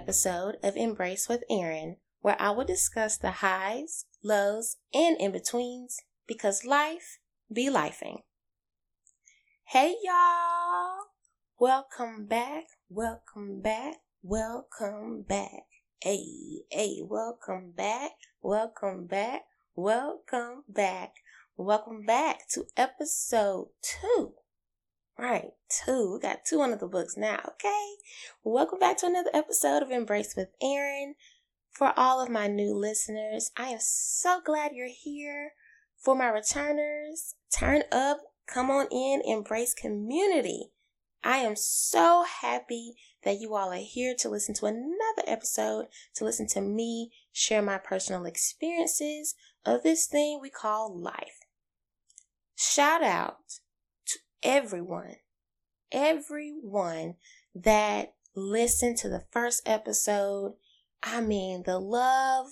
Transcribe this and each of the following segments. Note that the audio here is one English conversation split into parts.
episode of Embrace with Erin, where I will discuss the highs, lows, and in betweens because life be lifing. Hey y'all! Welcome back, welcome back, welcome back. Hey, hey, welcome back, welcome back, welcome back, welcome back to episode two Right, two. We got two under the books now, okay? Welcome back to another episode of Embrace with Erin. For all of my new listeners, I am so glad you're here. For my returners, turn up, come on in, embrace community. I am so happy that you all are here to listen to another episode, to listen to me share my personal experiences of this thing we call life. Shout out everyone, everyone that listened to the first episode. I mean, the love,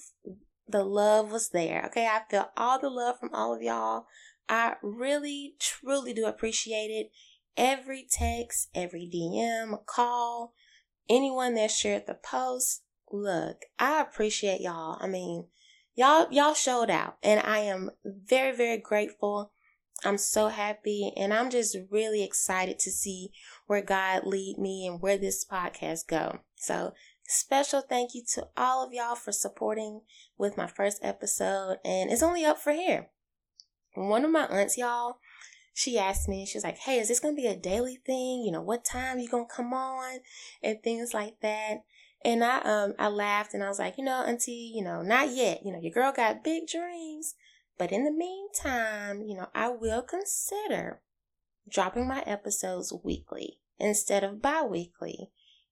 the love was there. Okay. I feel all the love from all of y'all. I really, truly do appreciate it. Every text, every DM, call, anyone that shared the post. Look, I appreciate y'all. I mean, y'all, y'all showed out and I am very, very grateful I'm so happy and I'm just really excited to see where God lead me and where this podcast go. So special thank you to all of y'all for supporting with my first episode and it's only up for here. One of my aunts, y'all, she asked me, she was like, Hey, is this gonna be a daily thing? You know, what time you gonna come on? And things like that. And I um I laughed and I was like, you know, auntie, you know, not yet. You know, your girl got big dreams. But in the meantime, you know, I will consider dropping my episodes weekly instead of bi weekly.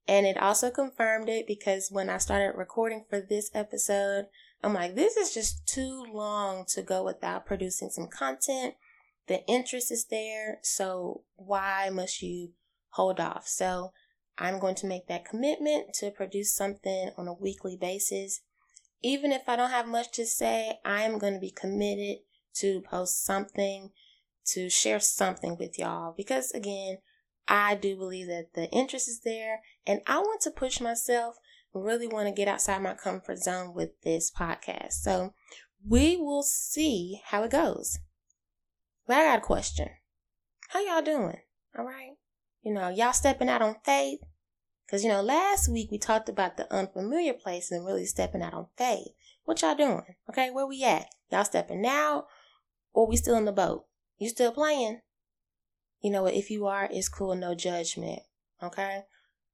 And it also confirmed it because when I started recording for this episode, I'm like, this is just too long to go without producing some content. The interest is there, so why must you hold off? So I'm going to make that commitment to produce something on a weekly basis even if I don't have much to say, I am going to be committed to post something, to share something with y'all. Because again, I do believe that the interest is there and I want to push myself, really want to get outside my comfort zone with this podcast. So we will see how it goes. But I got a question. How y'all doing? All right. You know, y'all stepping out on faith. Because, you know, last week we talked about the unfamiliar place and really stepping out on faith. What y'all doing? Okay, where we at? Y'all stepping out or we still in the boat? You still playing? You know what? If you are, it's cool, no judgment. Okay?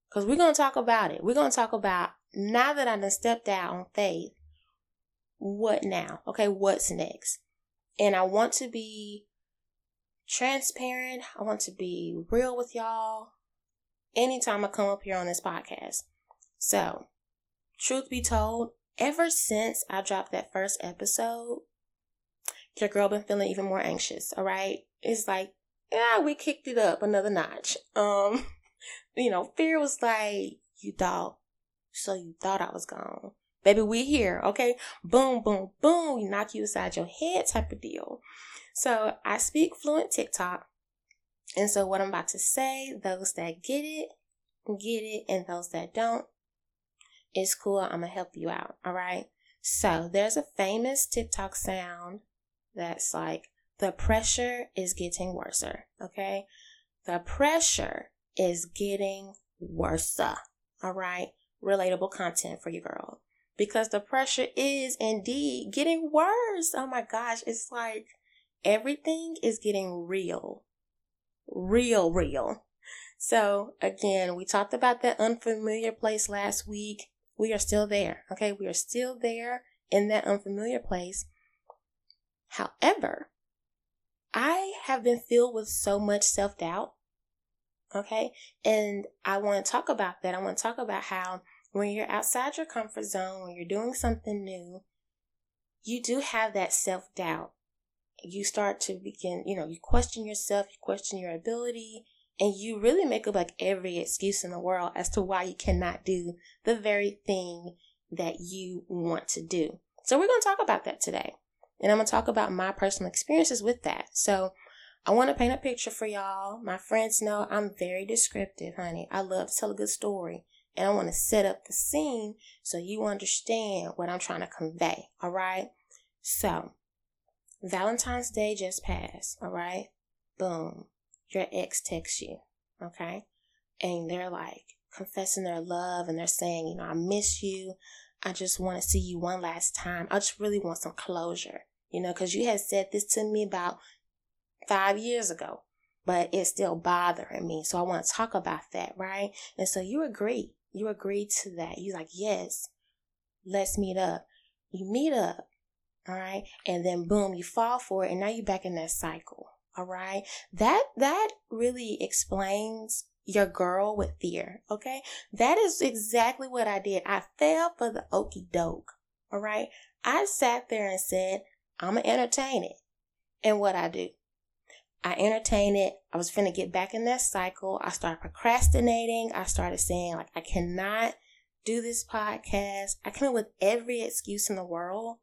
Because we're going to talk about it. We're going to talk about now that I done stepped out on faith, what now? Okay, what's next? And I want to be transparent. I want to be real with y'all anytime I come up here on this podcast. So, truth be told, ever since I dropped that first episode, your girl been feeling even more anxious, all right? It's like, yeah, we kicked it up another notch. Um, you know, fear was like, you thought, so you thought I was gone. Baby, we here, okay? Boom, boom, boom. We knock you aside your head type of deal. So I speak fluent TikTok. And so, what I'm about to say, those that get it, get it, and those that don't, it's cool. I'm gonna help you out. All right. So, there's a famous TikTok sound that's like, the pressure is getting worse. Okay. The pressure is getting worse. All right. Relatable content for you, girl. Because the pressure is indeed getting worse. Oh my gosh. It's like everything is getting real real, real. So again, we talked about that unfamiliar place last week. We are still there. Okay. We are still there in that unfamiliar place. However, I have been filled with so much self doubt. Okay. And I want to talk about that. I want to talk about how when you're outside your comfort zone, when you're doing something new, you do have that self doubt you start to begin, you know, you question yourself, you question your ability, and you really make up like every excuse in the world as to why you cannot do the very thing that you want to do. So we're going to talk about that today. And I'm going to talk about my personal experiences with that. So I want to paint a picture for y'all. My friends know I'm very descriptive, honey. I love to tell a good story. and I want to set up the scene so you understand what I'm trying to convey. All right. So, Valentine's Day just passed. All right. Boom. Your ex texts you. Okay. And they're like confessing their love and they're saying, you know, I miss you. I just want to see you one last time. I just really want some closure, you know, because you had said this to me about five years ago, but it's still bothering me. So I want to talk about that, right? And so you agree. You agree to that. You're like, yes, let's meet up. You meet up, all right, and then boom, you fall for it, and now you're back in that cycle. All right. That that really explains your girl with fear. Okay. That is exactly what I did. I fell for the okey doke. All right. I sat there and said, I'm to entertain it. And what I do, I entertain it. I was finna get back in that cycle. I started procrastinating. I started saying, like, I cannot do this podcast. I came up with every excuse in the world.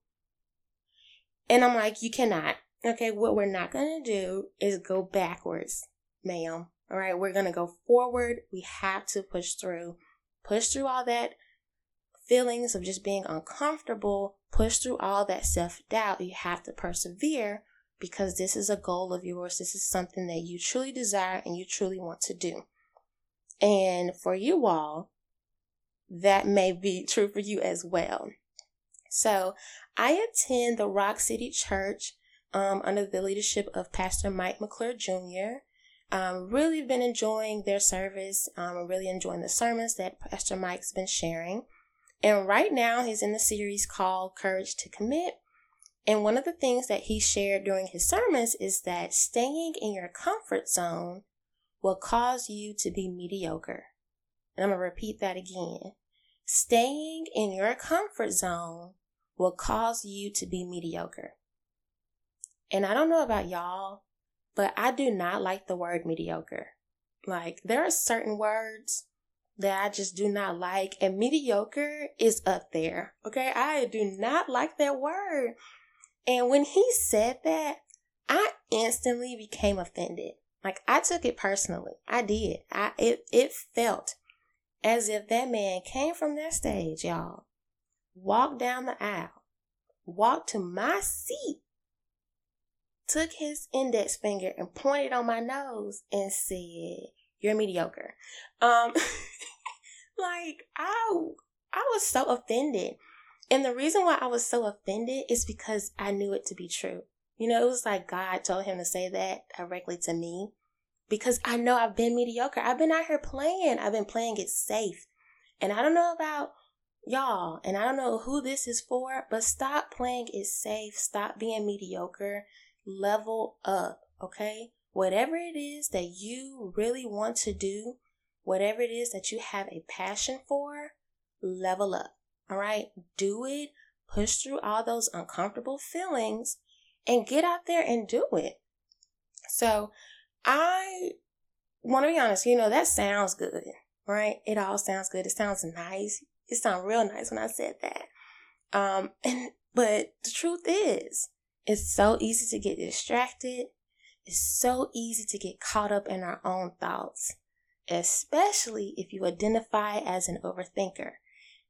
And I'm like, you cannot. Okay, what we're not gonna do is go backwards, ma'am. All right, we're to go forward. We have to push through, push through all that feelings of just being uncomfortable, push through all that self doubt. You have to persevere because this is a goal of yours. This is something that you truly desire and you truly want to do. And for you all, that may be true for you as well. So I attend the Rock City Church um, under the leadership of Pastor Mike McClure Jr. Um, really been enjoying their service. Um, really enjoying the sermons that Pastor Mike's been sharing. And right now he's in the series called Courage to Commit. And one of the things that he shared during his sermons is that staying in your comfort zone will cause you to be mediocre. And I'm going to repeat that again. Staying in your comfort zone will cause you to be mediocre. And I don't know about y'all, but I do not like the word mediocre. Like, there are certain words that I just do not like, and mediocre is up there. Okay, I do not like that word. And when he said that, I instantly became offended. Like I took it personally. I did. I it it felt as if that man came from that stage, y'all, walked down the aisle, walked to my seat, took his index finger and pointed on my nose and said, You're mediocre. Um like I I was so offended. And the reason why I was so offended is because I knew it to be true. You know, it was like God told him to say that directly to me because I know I've been mediocre. I've been out here playing. I've been playing it safe. And I don't know about y'all, and I don't know who this is for, but stop playing it safe. Stop being mediocre level up, okay? Whatever it is that you really want to do, whatever it is that you have a passion for, level up, all right? Do it, push through all those uncomfortable feelings, and get out there and do it. So, I want to be honest, you know, that sounds good, right? It all sounds good. It sounds nice. It sounded real nice when I said that. Um, and, but the truth is, it's so easy to get distracted. It's so easy to get caught up in our own thoughts, especially if you identify as an overthinker.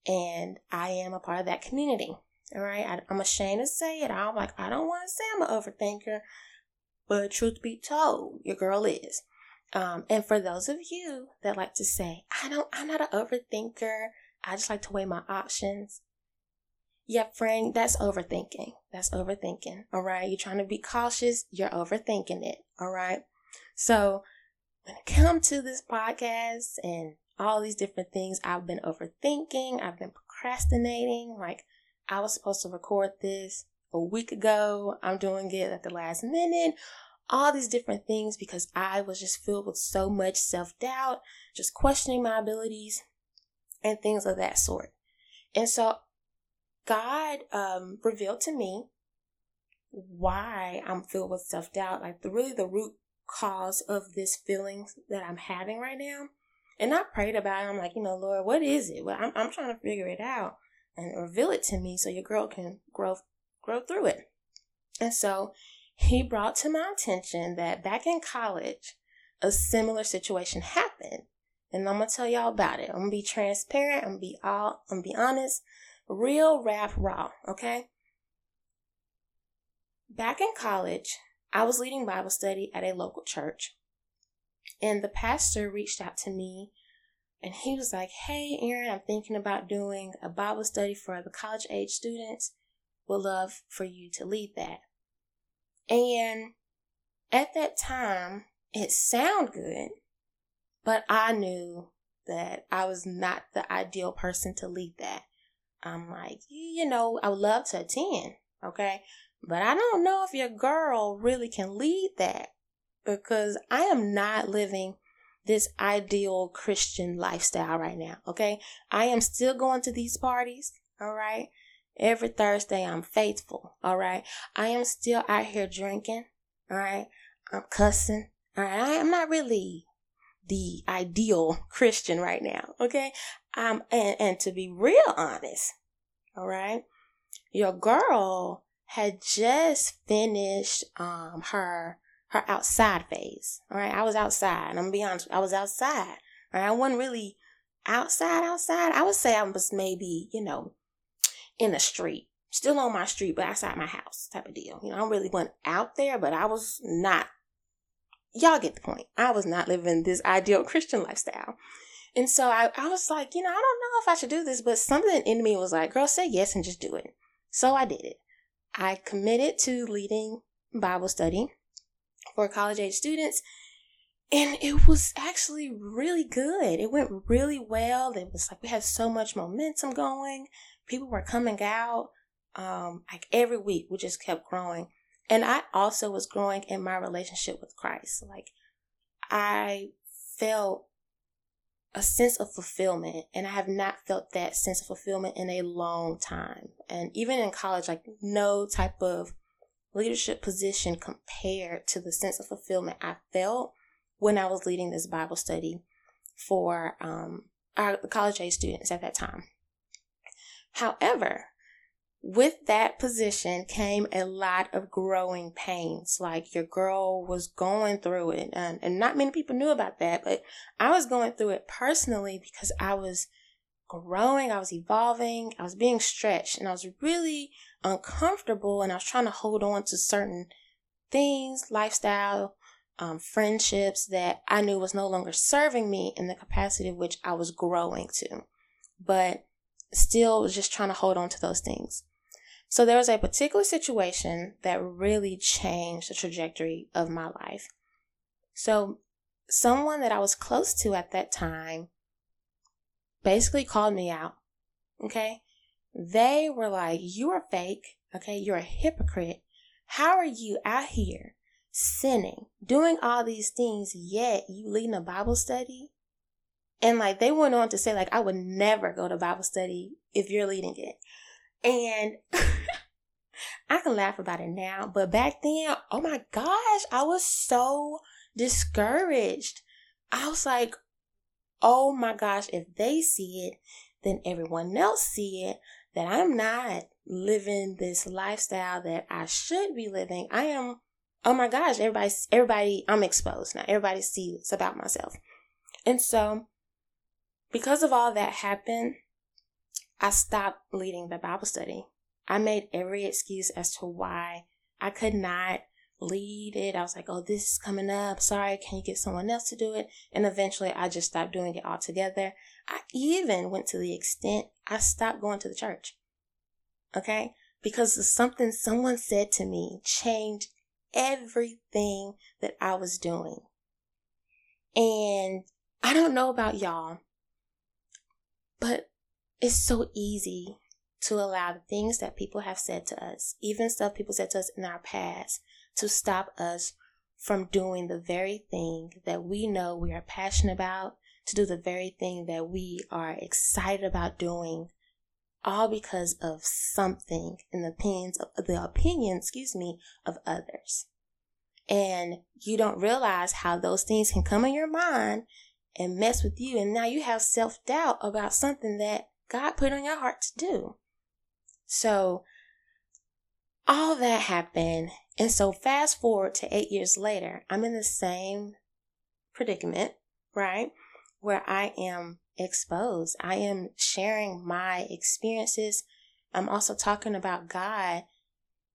And I am a part of that community. All right. I, am ashamed to say it. I'm like, I don't want to say I'm an overthinker, but truth be told, your girl is. Um, and for those of you that like to say, I don't, I'm not an overthinker. I just like to weigh my options. Yeah, friend, that's overthinking. That's overthinking. All right. You're trying to be cautious. You're overthinking it. All right. So when it comes to this podcast and all these different things, I've been overthinking. I've been procrastinating. Like I was supposed to record this a week ago. I'm doing it at the last minute. All these different things because I was just filled with so much self doubt, just questioning my abilities and things of that sort. And so God um, revealed to me why I'm filled with self doubt, like the really the root cause of this feeling that I'm having right now. And I prayed about it. I'm like, you know, Lord, what is it? Well, I'm, I'm trying to figure it out and reveal it to me so your girl can grow grow through it. And so he brought to my attention that back in college, a similar situation happened. And I'm gonna tell y'all about it. I'm gonna be transparent. I'm gonna be all. I'm gonna be honest. Real rap raw. Okay. Back in college, I was leading Bible study at a local church, and the pastor reached out to me, and he was like, "Hey, Erin, I'm thinking about doing a Bible study for the college age students. Would love for you to lead that." And at that time, it sounded good, but I knew that I was not the ideal person to lead that. I'm like, you know, I would love to attend, okay? But I don't know if your girl really can lead that because I am not living this ideal Christian lifestyle right now, okay? I am still going to these parties, all right? Every Thursday, I'm faithful, all right? I am still out here drinking, all right? I'm cussing, all right? I'm not really the ideal Christian right now, okay? Um, and, and to be real honest, all right, your girl had just finished um her her outside phase. All right, I was outside. I'm gonna be honest, I was outside. All right, I wasn't really outside, outside. I would say I was maybe, you know, in the street, still on my street, but outside my house type of deal. You know, I really wasn't out there, but I was not y'all get the point. I was not living this ideal Christian lifestyle. And so I, I was like, you know, I don't know if I should do this, but something in me was like, girl, say yes and just do it. So I did it. I committed to leading Bible study for college age students. And it was actually really good. It went really well. It was like we had so much momentum going. People were coming out um, like every week. We just kept growing. And I also was growing in my relationship with Christ. Like I felt a sense of fulfillment and I have not felt that sense of fulfillment in a long time. And even in college, like no type of leadership position compared to the sense of fulfillment I felt when I was leading this Bible study for um, our college age students at that time. However, with that position came a lot of growing pains. Like your girl was going through it, and, and not many people knew about that, but I was going through it personally because I was growing, I was evolving, I was being stretched, and I was really uncomfortable, and I was trying to hold on to certain things, lifestyle, um, friendships that I knew was no longer serving me in the capacity of which I was growing to, but still was just trying to hold on to those things. So there was a particular situation that really changed the trajectory of my life. So someone that I was close to at that time basically called me out. Okay. They were like, you are fake. Okay. You're a hypocrite. How are you out here sinning, doing all these things, yet you leading a Bible study? And like they went on to say, like, I would never go to Bible study if you're leading it. And I can laugh about it now, but back then, oh my gosh, I was so discouraged. I was like, oh my gosh, if they see it, then everyone else see it that I'm not living this lifestyle that I should be living. I am oh my gosh, everybody everybody I'm exposed now. Everybody sees about myself. And so because of all that happened, I stopped leading the Bible study. I made every excuse as to why I could not lead it. I was like, oh, this is coming up. Sorry, can you get someone else to do it? And eventually I just stopped doing it altogether. I even went to the extent I stopped going to the church. Okay? Because something someone said to me changed everything that I was doing. And I don't know about y'all, but it's so easy to allow the things that people have said to us, even stuff people said to us in our past, to stop us from doing the very thing that we know we are passionate about, to do the very thing that we are excited about doing, all because of something in the opinions of the opinion, excuse me, of others. And you don't realize how those things can come in your mind and mess with you. And now you have self doubt about something that God put on your heart to do. So all that happened. And so fast forward to eight years later, I'm in the same predicament, right? where I am exposed. I am sharing my experiences. I'm also talking about God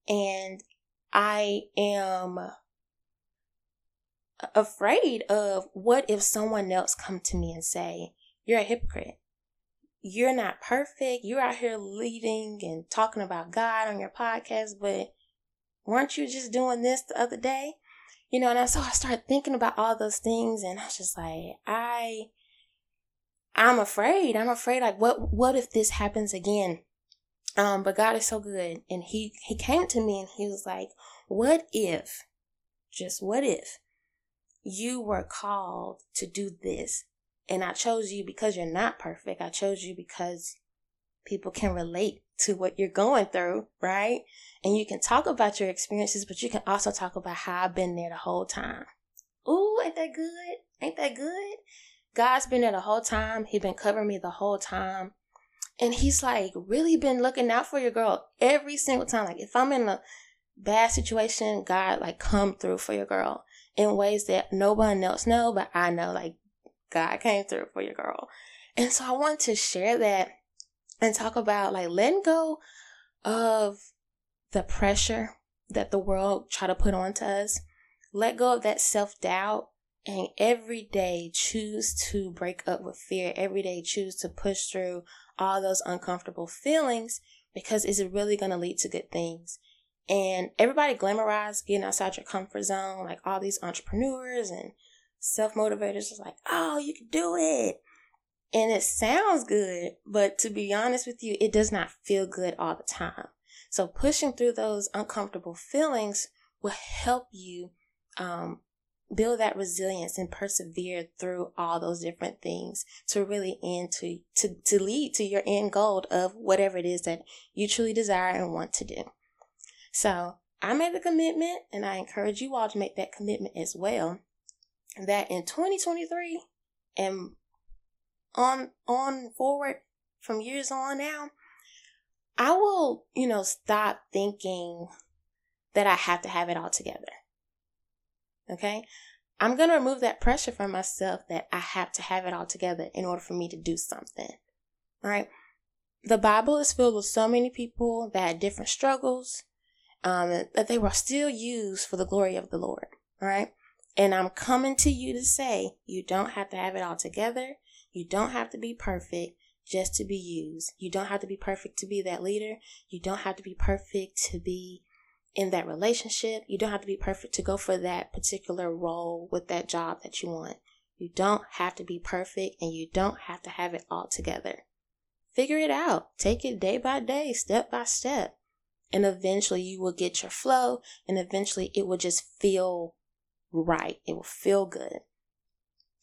and I am afraid of what if someone else come to me and say, you're a hypocrite. You're not perfect. You're out here leading and talking about God on your podcast, but weren't you just doing this the other day? You know, and I, so I started thinking about all those things and I was just like, I I'm afraid. I'm afraid like what what if this happens again? Um, but God is so good. And he he came to me and he was like, What if, just what if you were called to do this? And I chose you because you're not perfect. I chose you because people can relate to what you're going through, right? And you can talk about your experiences, but you can also talk about how I've been there the whole time. Ooh, ain't that good? Ain't that good? God's been there the whole time. He's been covering me the whole time. And he's like really been looking out for your girl every single time. Like if I'm in a bad situation, God like come through for your girl in ways that no one else know, but I know like God came through for your girl. And so I want to share that and talk about like letting go of the pressure that the world try to put onto us. Let go of that self doubt and every day choose to break up with fear. Every day choose to push through all those uncomfortable feelings because it's really going to lead to good things. And everybody glamorized getting outside your comfort zone, like all these entrepreneurs and self motivators is like, oh, you can do it. And it sounds good, but to be honest with you, it does not feel good all the time. So pushing through those uncomfortable feelings will help you um, build that resilience and persevere through all those different things to really end to, to, to lead to your end goal of whatever it is that you truly desire and want to do. So I made the commitment and I encourage you all to make that commitment as well that in 2023 and on, on forward from years on now, I will, you know, stop thinking that I have to have it all together. Okay. I'm going to remove that pressure from myself that I have to have it all together in order for me to do something. All right. The Bible is filled with so many people that had different struggles, um, that they were still used for the glory of the Lord. All right. And I'm coming to you to say you don't have to have it all together. You don't have to be perfect just to be used. You don't have to be perfect to be that leader. You don't have to be perfect to be in that relationship. You don't have to be perfect to go for that particular role with that job that you want. You don't have to be perfect and you don't have to have it all together. Figure it out. Take it day by day, step by step. And eventually you will get your flow and eventually it will just feel right. It will feel good.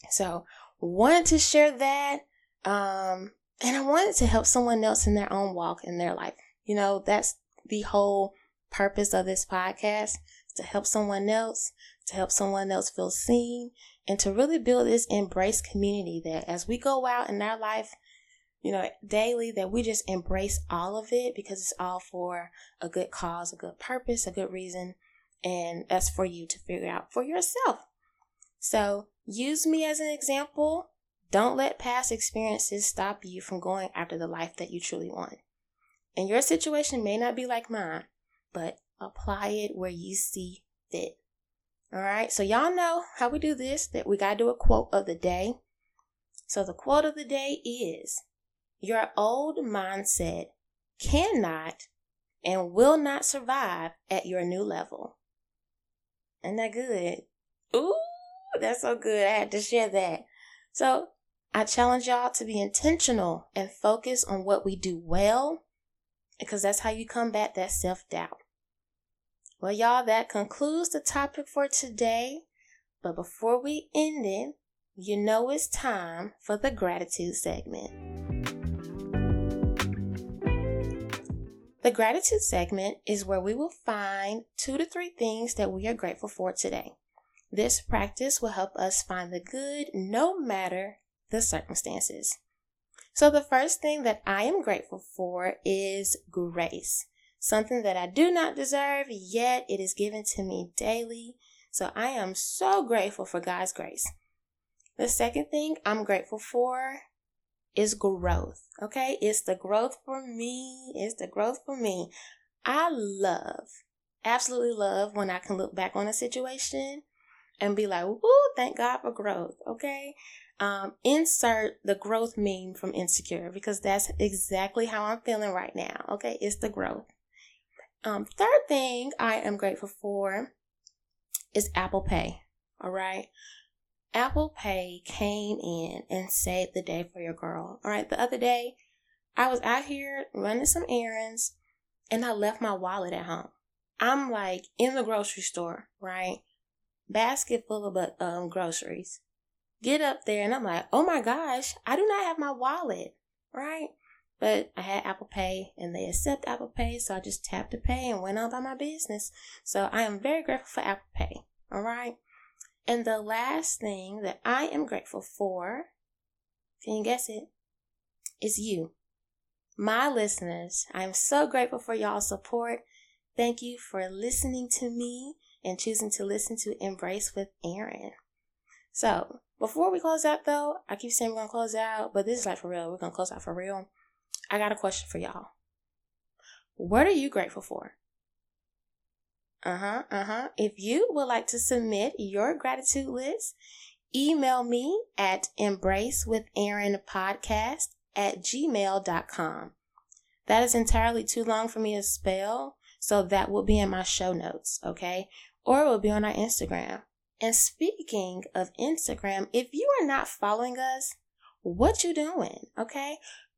So wanted to share that. Um, and I wanted to help someone else in their own walk in their life. You know, that's the whole purpose of this podcast to help someone else, to help someone else feel seen, and to really build this embrace community that as we go out in our life, you know, daily, that we just embrace all of it because it's all for a good cause, a good purpose, a good reason, and that's for you to figure out for yourself. So use me as an example. Don't let past experiences stop you from going after the life that you truly want. And your situation may not be like mine, but apply it where you see fit. All right. So y'all know how we do this, that we got to do a quote of the day. So the quote of the day is your old mindset cannot and will not survive at your new level. Isn't that good? Ooh, that's so good. I had to share that. So I challenge y'all to be intentional and focus on what we do well because that's how you combat that self doubt. Well, y'all, that concludes the topic for today. But before we end it, you know it's time for the gratitude segment. The gratitude segment is where we will find two to three things that we are grateful for today. This practice will help us find the good no matter the circumstances. So, the first thing that I am grateful for is grace something that I do not deserve, yet it is given to me daily. So I am so grateful for God's grace. The second thing I'm grateful for is growth. Okay. It's the growth for me. It's the growth for me. I love, absolutely love when I can look back on a situation and be like, woo, thank God for growth. Okay. Um, insert the growth meme from Insecure because that's exactly how I'm feeling right now. Okay. It's the growth. Um, third thing I am grateful for is Apple Pay. All right. Apple Pay came in and saved the day for your girl. All right. The other day, I was out here running some errands and I left my wallet at home. I'm like in the grocery store, right? Basket full of um, groceries. Get up there and I'm like, oh my gosh, I do not have my wallet, right? But I had Apple Pay and they accept Apple Pay, so I just tapped to pay and went on by my business. So I am very grateful for Apple Pay. All right. And the last thing that I am grateful for, can you guess it, is you. My listeners, I am so grateful for y'all's support. Thank you for listening to me and choosing to listen to Embrace with Erin. So, before we close out though, I keep saying we're gonna close out, but this is like for real. We're gonna close out for real. I got a question for y'all. What are you grateful for? Uh huh, uh huh. If you would like to submit your gratitude list, email me at embracewitherinpodcast at gmail.com. That is entirely too long for me to spell, so that will be in my show notes, okay? Or it will be on our Instagram. And speaking of Instagram, if you are not following us, what you doing? Okay?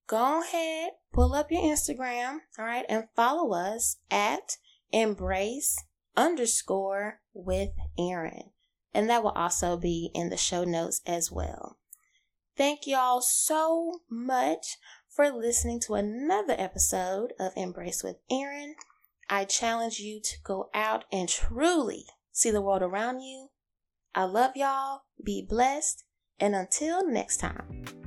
go ahead, pull up your Instagram, all right, and follow us at embrace underscore with Erin. And that will also be in the show notes as well. Thank y'all so much for listening to another episode of Embrace with Erin. I challenge you to go out and truly see the world around you. I love y'all. Be blessed. And until next time.